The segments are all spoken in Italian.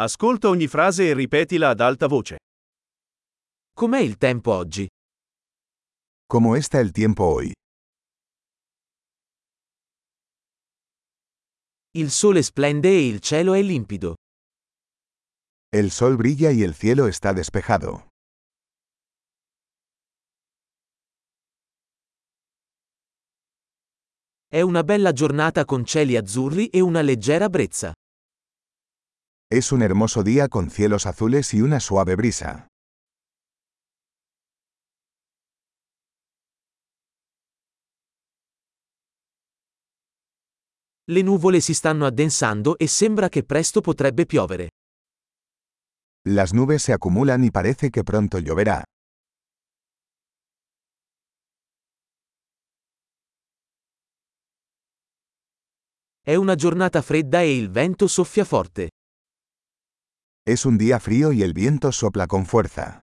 Ascolta ogni frase e ripetila ad alta voce. Com'è il tempo oggi? ¿Cómo está el tiempo hoy? Il sole splende e il cielo è limpido. El sol brilla y el cielo está despejado. È una bella giornata con cieli azzurri e una leggera brezza. Es un hermoso día con cielos azules y una suave brisa. Le nuvole si stanno addensando e sembra che presto potrebbe piovere. Las nubes se acumulan y parece que pronto lloverá. È una giornata fredda e il vento soffia forte. Es un día frío y el viento sopla con fuerza.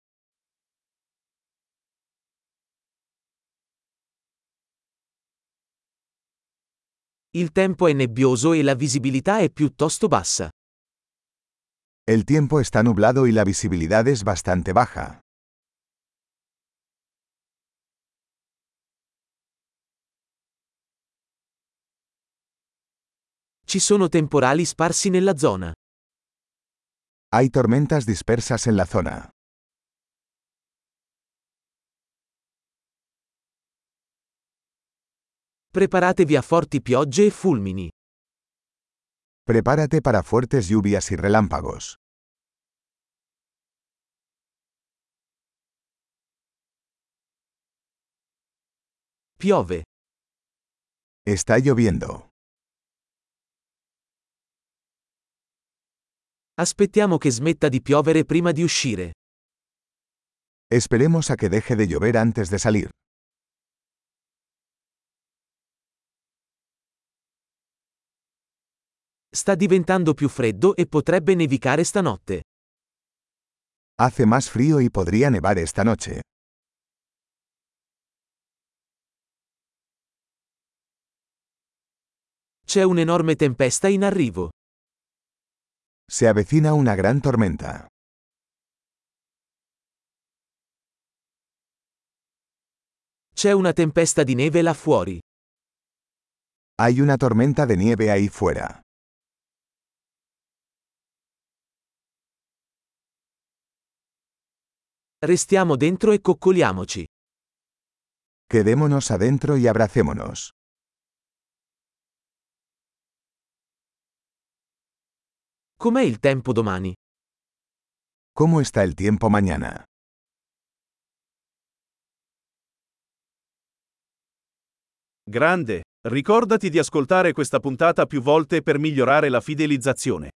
Il tempo è nebbioso e la visibilità è piuttosto bassa. El tiempo está nublado y la visibilidad es bastante baja. Ci sono temporali sparsi nella zona. Hay tormentas dispersas en la zona. Preparatevi a forti piogge e fulmini. Prepárate para fuertes lluvias y relámpagos. Piove. Está lloviendo. Aspettiamo che smetta di piovere prima di uscire. Esperemos a que deje de llover antes de salir. Sta diventando più freddo e potrebbe nevicare stanotte. Hace más frío y podría nevar esta noche. C'è un'enorme tempesta in arrivo. Se avecina una gran tormenta. C'è una tempesta di neve là fuori. Hay una tormenta de nieve ahí fuera. Restiamo dentro e coccoliamoci. Quedémonos adentro y abracémonos. Com'è il tempo domani? ¿Cómo está el tiempo mañana? Grande! Ricordati di ascoltare questa puntata più volte per migliorare la fidelizzazione.